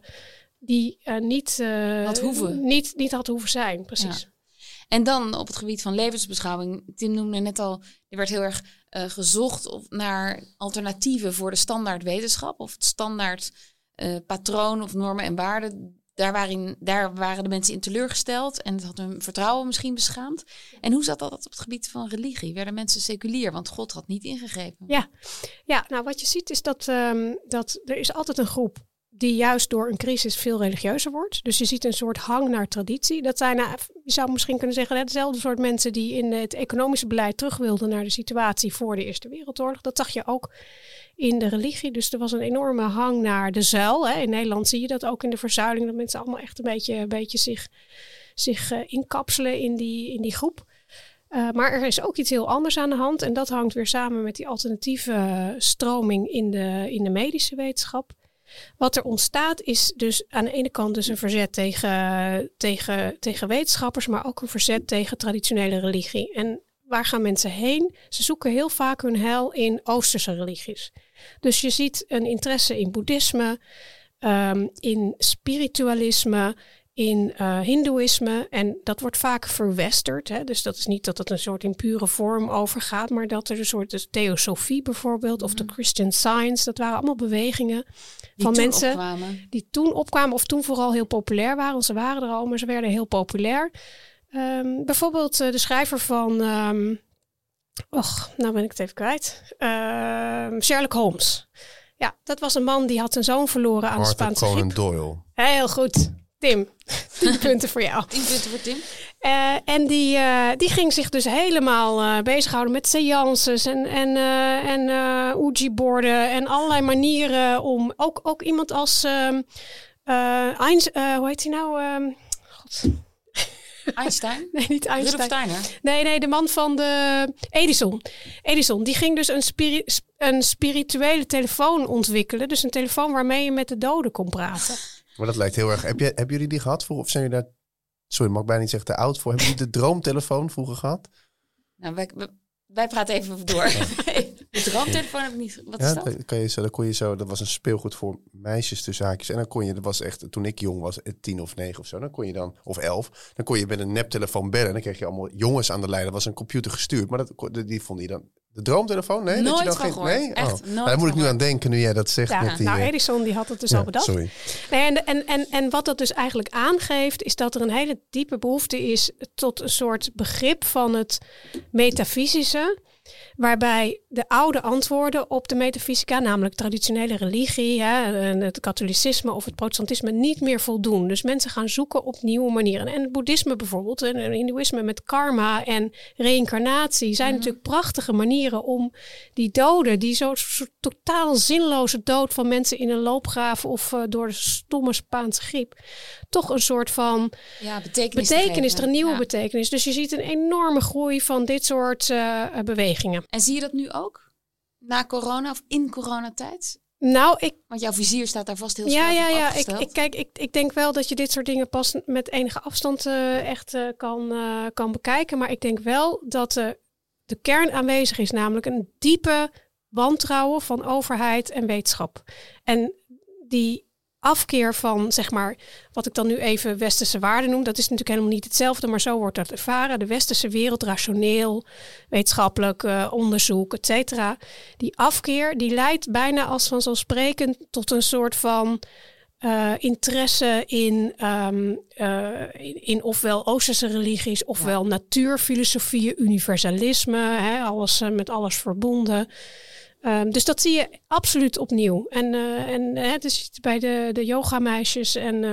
die uh, niet, uh, had hoeven. Niet, niet had hoeven zijn. Precies. En dan op het gebied van levensbeschouwing. Tim noemde net al, er werd heel erg uh, gezocht naar alternatieven voor de standaard wetenschap. Of het standaard patroon of normen en waarden daar, waren, daar waren de mensen in teleurgesteld en het had hun vertrouwen misschien beschaamd. En hoe zat dat op het gebied van religie? Werden mensen seculier, want God had niet ingegrepen? Ja, ja nou wat je ziet is dat, um, dat er is altijd een groep die juist door een crisis veel religieuzer wordt. Dus je ziet een soort hang naar traditie. Dat zijn, nou, je zou misschien kunnen zeggen, dezelfde soort mensen die in het economische beleid terug wilden naar de situatie voor de Eerste Wereldoorlog. Dat zag je ook in de religie. Dus er was een enorme hang naar de zuil. Hè. In Nederland zie je dat ook in de verzuiling, dat mensen allemaal echt een beetje, een beetje zich, zich uh, inkapselen in die, in die groep. Uh, maar er is ook iets heel anders aan de hand. En dat hangt weer samen met die alternatieve stroming in de, in de medische wetenschap. Wat er ontstaat is dus aan de ene kant dus een verzet tegen, tegen, tegen wetenschappers, maar ook een verzet tegen traditionele religie. En waar gaan mensen heen? Ze zoeken heel vaak hun heil in Oosterse religies. Dus je ziet een interesse in boeddhisme, um, in spiritualisme, in uh, hindoeïsme. En dat wordt vaak verwesterd. Hè? Dus dat is niet dat het een soort in pure vorm overgaat, maar dat er een soort dus theosofie bijvoorbeeld, of de mhm. Christian Science, dat waren allemaal bewegingen die van mensen opkwamen. die toen opkwamen, of toen vooral heel populair waren. Want ze waren er al, maar ze werden heel populair. Um, bijvoorbeeld uh, de schrijver van. Um, och, nou ben ik het even kwijt. Uh, Sherlock Holmes. Ja, dat was een man die had een zoon verloren aan Arthur de Spaanse Conan griep. Doyle. Heel goed. Tim, 10 punten voor jou. 10 punten voor Tim. Uh, en die, uh, die ging zich dus helemaal uh, bezighouden met seances en, en, en Ouija-borden en allerlei manieren om ook, ook iemand als ehm, Einstein, hoe heet hij nou? Um, God. Einstein? nee, niet Einstein. Steiner? Nee, nee, de man van de Edison. Edison, die ging dus een, spiri een spirituele telefoon ontwikkelen. Dus een telefoon waarmee je met de doden kon praten. Maar dat lijkt heel erg. Heb je, hebben jullie die gehad voor? Of zijn jullie daar. Sorry, mag ik bijna niet zeggen te oud voor. Hebben jullie de droomtelefoon vroeger gehad? Nou, wij, wij praten even door. de droomtelefoon heb ik niet. Wat ja, is dat? Kan je zo, dan kon je zo. Dat was een speelgoed voor meisjes tussen haakjes. En dan kon je. Dat was echt. Toen ik jong was, eh, tien of negen of zo. Dan kon je dan of elf. Dan kon je met een neptelefoon bellen. En dan kreeg je allemaal jongens aan de lijn. Dat was een computer gestuurd. Maar dat, die vond je dan de droomtelefoon? Nee, nooit dat je dan geen, nee? Echt, oh. Daar moet ik nu aan denken nu jij dat zegt. Ja, met die, nou, Edison die had het dus ja, al bedacht. Sorry. Nee, en, en, en, en wat dat dus eigenlijk aangeeft, is dat er een hele diepe behoefte is tot een soort begrip van het metafysische waarbij de oude antwoorden op de metafysica, namelijk traditionele religie, hè, het katholicisme of het protestantisme, niet meer voldoen. Dus mensen gaan zoeken op nieuwe manieren. En het boeddhisme bijvoorbeeld, en het hindoeïsme met karma en reïncarnatie, zijn mhm. natuurlijk prachtige manieren om die doden, die zo totaal zinloze dood van mensen in een loopgraaf of uh, door de stomme Spaanse griep, toch een soort van ja, betekenis, betekenis er een nieuwe betekenis. Dus je ziet een enorme groei van dit soort uh, bewegingen. En zie je dat nu ook? Na corona of in coronatijd? Nou, ik. Want jouw vizier staat daar vast heel ja, ja, ja. Ik, ik, kijk, ik, ik denk wel dat je dit soort dingen pas met enige afstand uh, echt uh, kan, uh, kan bekijken. Maar ik denk wel dat de kern aanwezig is, namelijk een diepe wantrouwen van overheid en wetenschap. En die afkeer van, zeg maar, wat ik dan nu even westerse waarden noem. Dat is natuurlijk helemaal niet hetzelfde, maar zo wordt dat ervaren. De westerse wereld, rationeel, wetenschappelijk uh, onderzoek, et cetera. Die afkeer, die leidt bijna als vanzelfsprekend tot een soort van uh, interesse in, um, uh, in, in, ofwel Oosterse religies, ofwel ja. natuurfilosofieën, universalisme, hè, alles met alles verbonden. Um, dus dat zie je absoluut opnieuw. En, en hè, dus bij de, de yogameisjes en,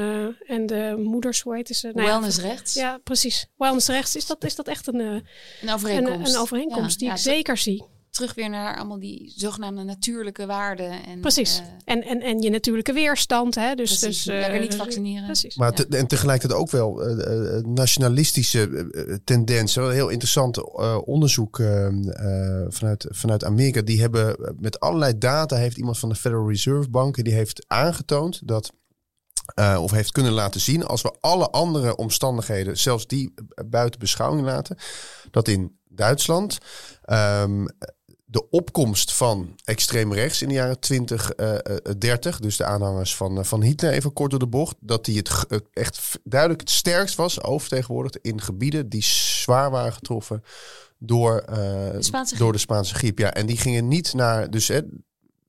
en de moeders, hoe heet ze? Nou, Wellness rechts. Ja, precies. Wellness rechts. Is dat, is dat echt een, een overeenkomst, een, een overeenkomst ja, die ja, ik zeker zie terug weer naar allemaal die zogenaamde natuurlijke waarden. En, precies. Uh, en, en, en je natuurlijke weerstand. Hè? Dus, precies, dus uh, lekker niet vaccineren. Precies. Maar te, en tegelijkertijd ook wel uh, nationalistische tendensen. Heel interessant onderzoek vanuit, vanuit Amerika. Die hebben met allerlei data, heeft iemand van de Federal Reserve Bank, die heeft aangetoond dat uh, of heeft kunnen laten zien, als we alle andere omstandigheden, zelfs die buiten beschouwing laten, dat in Duitsland um, de opkomst van extreem rechts in de jaren 20, uh, 30, dus de aanhangers van, van Hitler, even kort door de bocht, dat die het, echt duidelijk het sterkst was, overtegenwoordigd in gebieden die zwaar waren getroffen door, uh, de door de Spaanse griep. Ja, en die gingen niet naar, dus hè,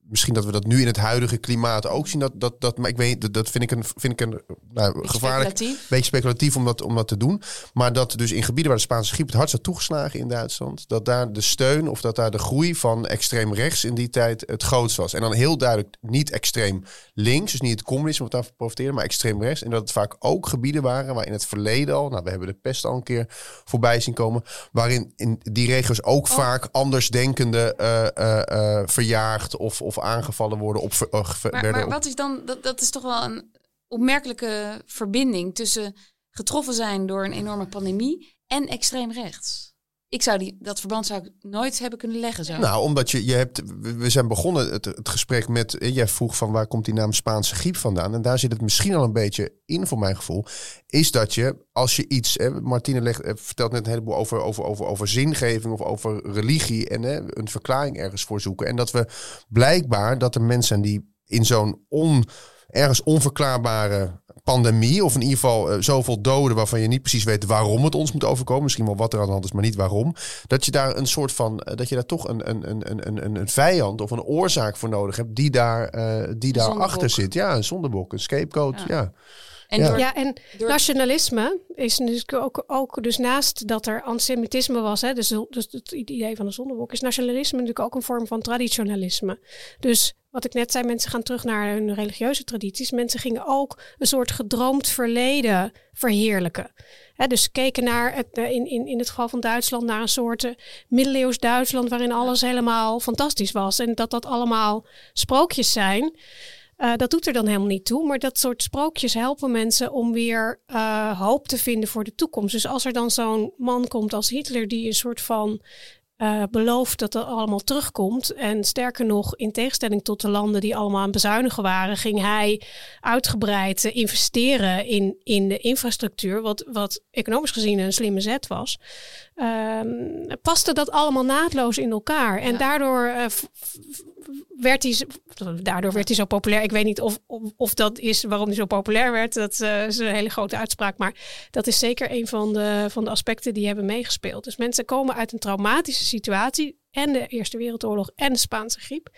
misschien dat we dat nu in het huidige klimaat ook zien. Dat, dat, dat, maar ik weet, dat, dat vind ik een, vind ik een nou, beetje gevaarlijk. Speculatief. Beetje speculatief om dat, om dat te doen. Maar dat dus in gebieden waar de Spaanse griep het hardst had toegeslagen in Duitsland. Dat daar de steun of dat daar de groei van extreem rechts in die tijd het grootst was. En dan heel duidelijk niet extreem links. Dus niet het communisme wat daarvan profiteerde, maar extreem rechts. En dat het vaak ook gebieden waren waar in het verleden al. Nou, we hebben de pest al een keer voorbij zien komen. Waarin in die regio's ook oh. vaak andersdenkende uh, uh, uh, verjaagd of, of aangevallen worden. Op, uh, maar, maar wat is dan, dat, dat is toch wel een opmerkelijke verbinding tussen getroffen zijn door een enorme pandemie en extreem rechts. Ik zou die, dat verband zou ik nooit hebben kunnen leggen. Zo. Nou, omdat je, je hebt, we zijn begonnen het, gesprek met, jij vroeg van waar komt die naam Spaanse griep vandaan? En daar zit het misschien al een beetje in voor mijn gevoel. Is dat je, als je iets, hè, Martine legt, eh, vertelt net een heleboel over, over, over, over zingeving of over religie en hè, een verklaring ergens voor zoeken. En dat we blijkbaar dat er mensen zijn die in zo'n on, ergens onverklaarbare pandemie, of in ieder geval uh, zoveel doden waarvan je niet precies weet waarom het ons moet overkomen. Misschien wel wat er aan de hand is, maar niet waarom. Dat je daar een soort van, uh, dat je daar toch een, een, een, een, een vijand of een oorzaak voor nodig hebt die daar, uh, die daar achter zit. Ja, een zondebok, een scapegoat. Ja. ja. En, ja. ja. en door... nationalisme is natuurlijk ook, ook, dus naast dat er antisemitisme was, hè, dus, dus het idee van de zondebok, is nationalisme natuurlijk ook een vorm van traditionalisme. Dus wat ik net zei, mensen gaan terug naar hun religieuze tradities. Mensen gingen ook een soort gedroomd verleden verheerlijken. He, dus keken naar, het, eh, in, in, in het geval van Duitsland, naar een soort uh, middeleeuws Duitsland waarin alles helemaal fantastisch was. En dat dat allemaal sprookjes zijn. Uh, dat doet er dan helemaal niet toe. Maar dat soort sprookjes helpen mensen om weer uh, hoop te vinden voor de toekomst. Dus als er dan zo'n man komt als Hitler, die een soort van uh, belooft dat dat allemaal terugkomt. En sterker nog, in tegenstelling tot de landen die allemaal aan bezuinigen waren, ging hij uitgebreid investeren in, in de infrastructuur, wat, wat economisch gezien een slimme zet was. Um, paste dat allemaal naadloos in elkaar. En ja. daardoor uh, werd hij, daardoor werd hij zo populair. Ik weet niet of, of, dat is waarom hij zo populair werd. Dat uh, is een hele grote uitspraak. Maar dat is zeker een van de, van de aspecten die hebben meegespeeld. Dus mensen komen uit een traumatische situatie. En de Eerste Wereldoorlog en de Spaanse griep.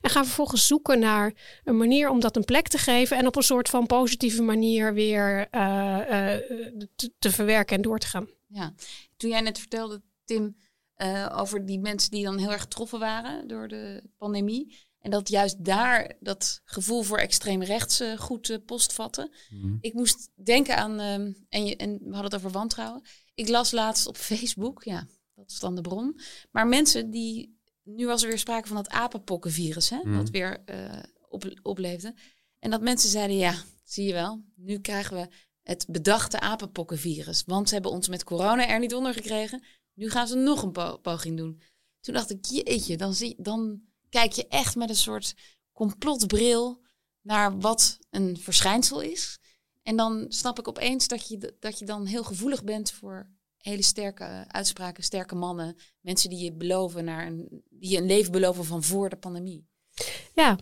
En gaan vervolgens zoeken naar een manier om dat een plek te geven. En op een soort van positieve manier weer uh, uh, te, te verwerken en door te gaan. Ja, toen jij net vertelde, Tim, uh, over die mensen die dan heel erg getroffen waren door de pandemie. En dat juist daar dat gevoel voor extreem rechts uh, goed uh, postvatten. Mm. Ik moest denken aan, uh, en, je, en we hadden het over wantrouwen. Ik las laatst op Facebook, ja, dat is dan de bron. Maar mensen die, nu was er weer sprake van dat apenpokkenvirus, hè, mm. dat weer op, opleefde. En dat mensen zeiden, ja, zie je wel, nu krijgen we het bedachte apenpokkenvirus. Want ze hebben ons met corona er niet onder gekregen. Nu gaan ze nog een poging doen. Toen dacht ik, jeetje, dan, zie, dan kijk je echt met een soort complotbril naar wat een verschijnsel is. En dan snap ik opeens dat je, dat je dan heel gevoelig bent voor hele sterke uitspraken, sterke mannen, mensen die je beloven naar een, die je een leven beloven van voor de pandemie. Ja,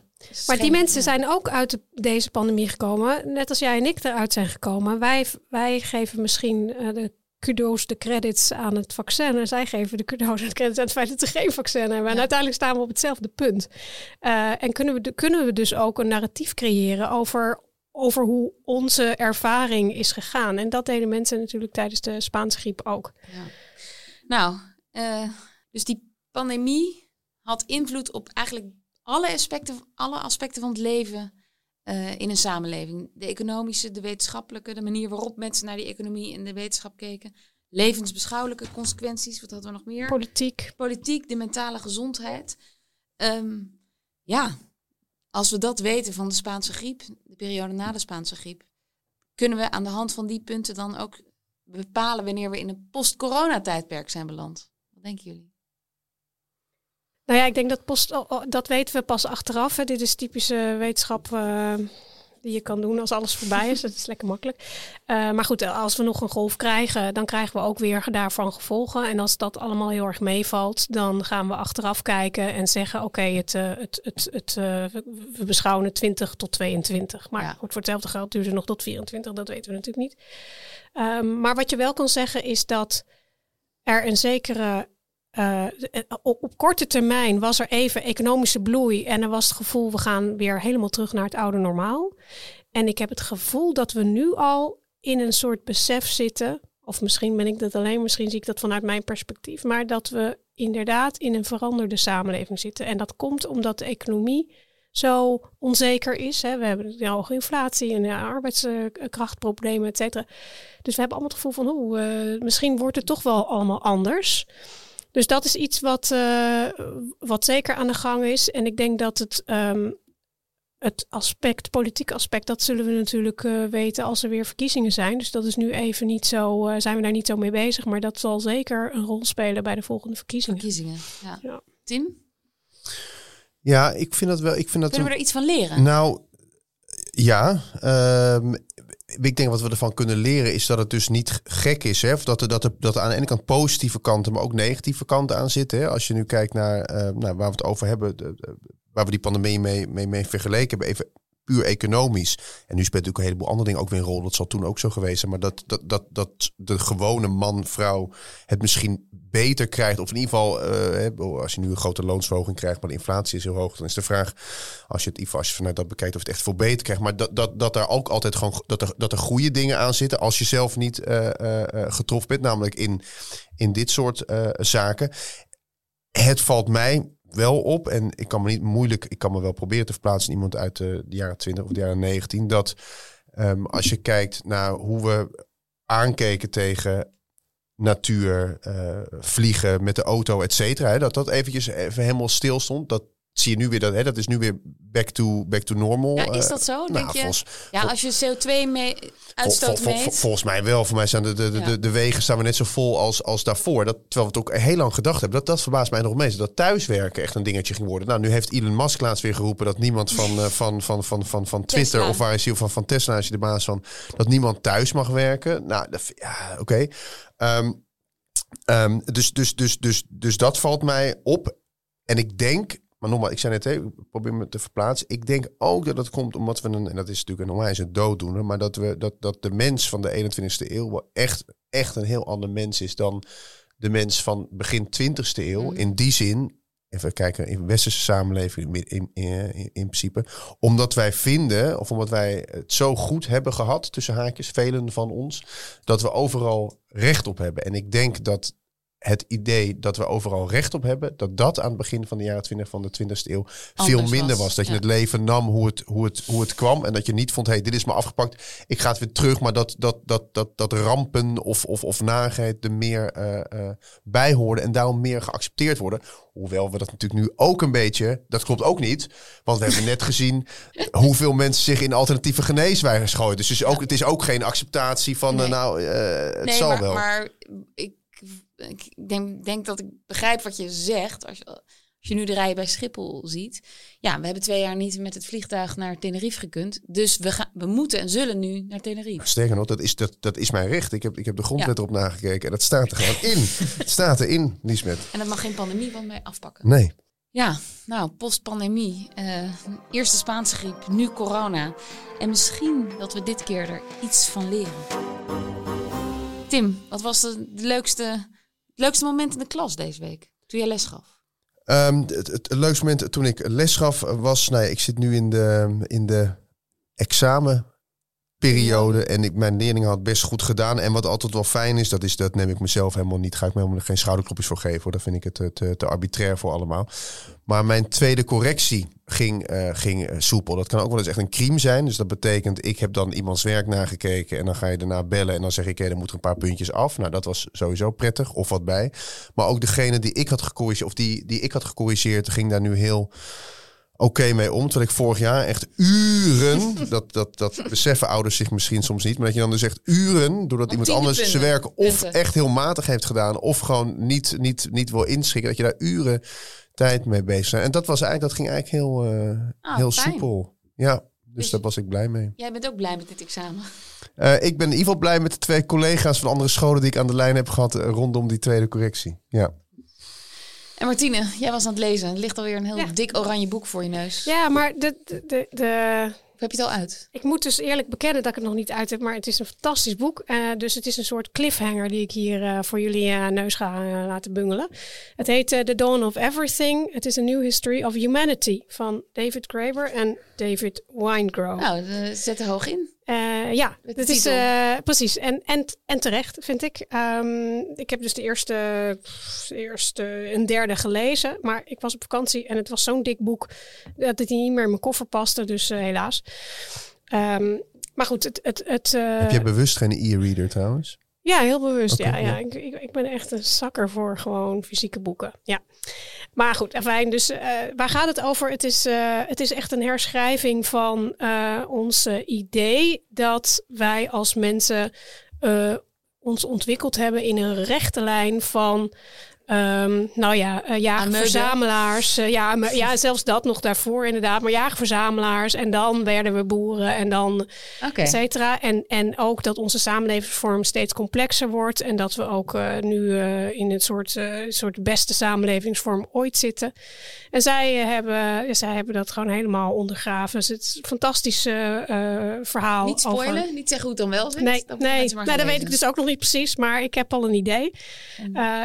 maar die mensen zijn ook uit deze pandemie gekomen, net als jij en ik eruit zijn gekomen. Wij, wij geven misschien uh, de kudo's, de credits aan het vaccin. En zij geven de kudo's en de credits aan het feit dat ze geen vaccin hebben. En uiteindelijk staan we op hetzelfde punt. Uh, en kunnen we, kunnen we dus ook een narratief creëren over, over hoe onze ervaring is gegaan. En dat deden mensen natuurlijk tijdens de Spaanse griep ook. Ja. Nou, uh, dus die pandemie had invloed op eigenlijk alle aspecten, alle aspecten van het leven uh, in een samenleving. De economische, de wetenschappelijke, de manier waarop mensen naar die economie en de wetenschap keken. Levensbeschouwelijke consequenties, wat hadden we nog meer? Politiek. Politiek, de mentale gezondheid. Um, ja, als we dat weten van de Spaanse griep, de periode na de Spaanse griep, kunnen we aan de hand van die punten dan ook bepalen wanneer we in een post-corona-tijdperk zijn beland. Wat denken jullie? Nou ja, ik denk dat post, dat weten we pas achteraf. Hè. Dit is typische wetenschap uh, die je kan doen als alles voorbij is. dat is lekker makkelijk. Uh, maar goed, als we nog een golf krijgen, dan krijgen we ook weer daarvan gevolgen. En als dat allemaal heel erg meevalt, dan gaan we achteraf kijken en zeggen: oké, okay, het, uh, het, het, het, we beschouwen het 20 tot 22. Maar ja. goed, voor hetzelfde geld duurt het nog tot 24. Dat weten we natuurlijk niet. Um, maar wat je wel kan zeggen is dat er een zekere uh, op, op, korte termijn was er even economische bloei en er was het gevoel we gaan weer helemaal terug naar het oude normaal. En ik heb het gevoel dat we nu al in een soort besef zitten, of misschien ben ik dat alleen, misschien zie ik dat vanuit mijn perspectief, maar dat we inderdaad in een veranderde samenleving zitten. En dat komt omdat de economie zo onzeker is. Hè. We hebben hoge inflatie en ja, arbeidskrachtproblemen, et cetera. Dus we hebben allemaal het gevoel van, uh, misschien wordt het toch wel allemaal anders. Dus dat is iets wat, uh, wat zeker aan de gang is. En ik denk dat het, um, het aspect, politiek aspect, dat zullen we natuurlijk uh, weten als er weer verkiezingen zijn. Dus dat is nu even niet zo, uh, zijn we daar niet zo mee bezig. Maar dat zal zeker een rol spelen bij de volgende verkiezingen. Verkiezingen, ja. ja. Tim? Ja, ik vind dat wel. Ik vind dat Kunnen we er iets van leren? Nou, ja. Um, ik denk wat we ervan kunnen leren is dat het dus niet gek is. Hè? Of dat, er, dat, er, dat er aan de ene kant positieve kanten, maar ook negatieve kanten aan zitten. Hè? Als je nu kijkt naar uh, nou, waar we het over hebben, waar we die pandemie mee, mee, mee vergeleken hebben. Even puur economisch. En nu speelt natuurlijk een heleboel andere dingen ook weer een rol. Dat zal toen ook zo geweest zijn. Maar dat, dat, dat, dat de gewone man, vrouw het misschien beter krijgt. Of in ieder geval, uh, als je nu een grote loonsverhoging krijgt, maar de inflatie is heel hoog. Dan is de vraag, als je het als je vanuit dat bekijkt, of het echt veel beter krijgt. Maar dat, dat, dat er ook altijd gewoon, dat er, dat er goede dingen aan zitten. Als je zelf niet uh, uh, getroffen bent. Namelijk in, in dit soort zaken. Het valt mij wel op, en ik kan me niet moeilijk, ik kan me wel proberen te verplaatsen iemand uit de, de jaren 20 of de jaren 19, dat um, als je kijkt naar hoe we aankeken tegen natuur, uh, vliegen met de auto, et cetera, dat dat eventjes even helemaal stil stond. Dat zie je nu weer dat, hè, dat is nu weer back to, back to normal. Ja, is dat zo? Nou, denk je? Volgens, ja, als je CO2 mee uitstoot vol, vol, volgens mij wel. Voor mij zijn de, de, de, de, wegen staan we net zo vol als, als daarvoor. Dat, terwijl we het ook heel lang gedacht hebben. Dat, dat verbaast mij nog meest. Dat thuiswerken echt een dingetje ging worden. Nou, nu heeft Elon Musk laatst weer geroepen dat niemand van, uh, van, van, van, van, van Twitter Tesla. of waar is hij van, van Tesla is hij de baas van, dat niemand thuis mag werken. Nou, dat, ja, oké. Okay. Um, um, dus, dus, dus, dus, dus dat valt mij op. En ik denk maar nogmaals, ik zei net, probeer me te verplaatsen. Ik denk ook dat dat komt omdat we een, en dat is natuurlijk een onwijs een dooddoener, maar dat, we, dat, dat de mens van de 21ste eeuw echt, echt een heel ander mens is dan de mens van begin 20ste eeuw. Mm. In die zin, even kijken, in westerse samenleving in, in, in, principe. Omdat wij vinden, of omdat wij het zo goed hebben gehad, tussen haakjes, velen van ons, dat we overal recht op hebben. En ik denk dat het idee dat we overal recht op hebben, dat dat aan het begin van de jaren 20 van de 20e eeuw veel minder was. Dat je het leven nam hoe het, hoe, het, hoe het kwam en dat je niet vond, hé, hey, dit is maar afgepakt, ik ga het weer terug. Maar dat, dat, dat, dat, dat rampen of, of, of nagheid er meer uh, uh, bij hoorden en daarom meer geaccepteerd worden. Hoewel we dat natuurlijk nu ook een beetje, dat klopt ook niet. Want we hebben net gezien hoeveel mensen zich in alternatieve geneeswijzers gooien. Dus is ook, het is ook geen acceptatie van, nee. nou, het nee, zal maar, wel. Maar ik ik denk, denk dat ik begrijp wat je zegt. Als je, als je nu de rij bij Schiphol ziet. Ja, we hebben twee jaar niet met het vliegtuig naar Tenerife gekund. Dus we, gaan, we moeten en zullen nu naar Tenerife. Sterker nog, dat is, dat, dat is mijn recht. Ik heb, ik heb de grondwet ja. erop nagekeken. En dat staat er gewoon in. het staat erin, Liesmet. En dat mag geen pandemie van mij afpakken. Nee. Ja, nou, postpandemie. Uh, eerste Spaanse griep, nu corona. En misschien dat we dit keer er iets van leren. Tim, wat was de leukste, het leukste moment in de klas deze week? Toen je les gaf? Um, het, het, leukste moment toen ik les gaf was... Nou ja, ik zit nu in de, in de examen periode. En ik, mijn leerlingen had best goed gedaan. En wat altijd wel fijn is, dat is dat neem ik mezelf helemaal niet. Ga ik me helemaal geen schouderklopjes voor geven. Hoor. Daar vind ik het te, te, arbitrair voor allemaal. Maar mijn tweede correctie ging, uh, ging uh, soepel. Dat kan ook wel eens echt een crime zijn. Dus dat betekent, ik heb dan iemands werk nagekeken. En dan ga je daarna bellen. En dan zeg ik, hé, moet er een paar puntjes af. Nou, dat was sowieso prettig. Of wat bij. Maar ook degene die ik had gecorrigeerd, of die, die ik had gecorrigeerd, ging daar nu heel oké mee om. Terwijl ik vorig jaar echt uren, dat, dat, dat beseffen ouders zich misschien soms niet, maar dat je dan dus echt uren, doordat iemand anders zijn werk of echt heel matig heeft gedaan, of gewoon niet, niet, niet wil inschikken, dat je daar uren tijd mee bezig bent. En dat was eigenlijk, dat ging eigenlijk heel, uh, heel soepel. Ja, dus, daar was ik blij mee. Jij bent ook blij met dit examen? Uh, ik ben in ieder geval blij met de twee collega's van andere scholen die ik aan de lijn heb gehad uh, rondom die tweede correctie. Ja. En Martine, jij was aan het lezen. Er ligt alweer een heel dik oranje boek voor je neus. Ja, maar de, de, de, Of heb je het al uit? Ik moet dus eerlijk bekennen dat ik het nog niet uit heb, maar het is een fantastisch boek. Uh, dus het is een soort cliffhanger die ik hier uh, voor jullie uh, neus ga laten bungelen. Het heet The Dawn of Everything. Het is a New History of Humanity van David Graeber en David Winegrove. Nou, zet er hoog in. Uh, ja, dat is uh, precies. En, en, en terecht, vind ik. Um, ik heb dus de eerste, eerste een derde gelezen. Maar ik was op vakantie en het was zo'n dik boek dat het niet meer in mijn koffer paste. Dus uh, helaas. Um, maar goed, het. het, het heb je bewust geen e-reader trouwens? Ja, heel bewust. Okay, ja, ja. Ik, ik, ik, ben echt een zakker voor gewoon fysieke boeken. Ja. Maar goed, fijn. Dus uh, waar gaat het over? Het is, uh, het is echt een herschrijving van uh, ons idee dat wij als mensen ons ontwikkeld hebben in een rechte lijn van Um, nou ja, uh, jagerverzamelaars. Uh, ja, maar, ja, zelfs dat nog daarvoor inderdaad. Maar jagerverzamelaars. En dan werden we boeren en dan okay. et cetera. En, en ook dat onze samenlevingsvorm steeds complexer wordt. En dat we ook uh, nu in een soort, soort beste samenlevingsvorm ooit zitten. En zij hebben, zij hebben dat gewoon helemaal ondergraven. Dus het is een fantastisch verhaal. Niet spoilen? Over... Niet zeggen hoe het dan wel zit? Nee, nee, nou, dat weet ik dus ook nog niet precies. Maar ik heb al een idee.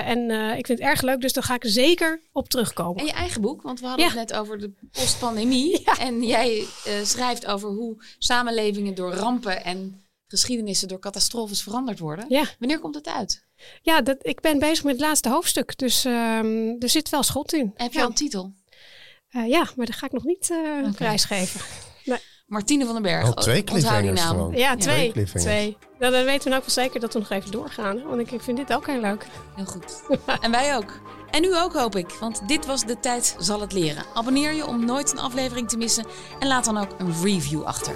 en ik vind het erg leuk, dus daar ga ik zeker op terugkomen. En je eigen boek, want we hadden het net over de postpandemie. Ja. En jij uh, schrijft over hoe samenlevingen door rampen en geschiedenissen door catastrofes veranderd worden. Ja. Wanneer komt het uit? Ja, dat, ik ben bezig met het laatste hoofdstuk, dus um, er zit wel schot in. Heb je al een titel? Uh, ja, maar dat ga ik nog niet uh, okay. prijsgeven. Nee. Martine van den Berg. Oh, twee cliffhangers gewoon. Ja, twee. Ja. twee. Nou, dan weten we nou wel zeker dat we nog even doorgaan. Want ik vind dit ook heel leuk. Heel goed. en wij ook. En u ook hoop ik, want dit was De Tijd zal het leren. Abonneer je om nooit een aflevering te missen en laat dan ook een review achter.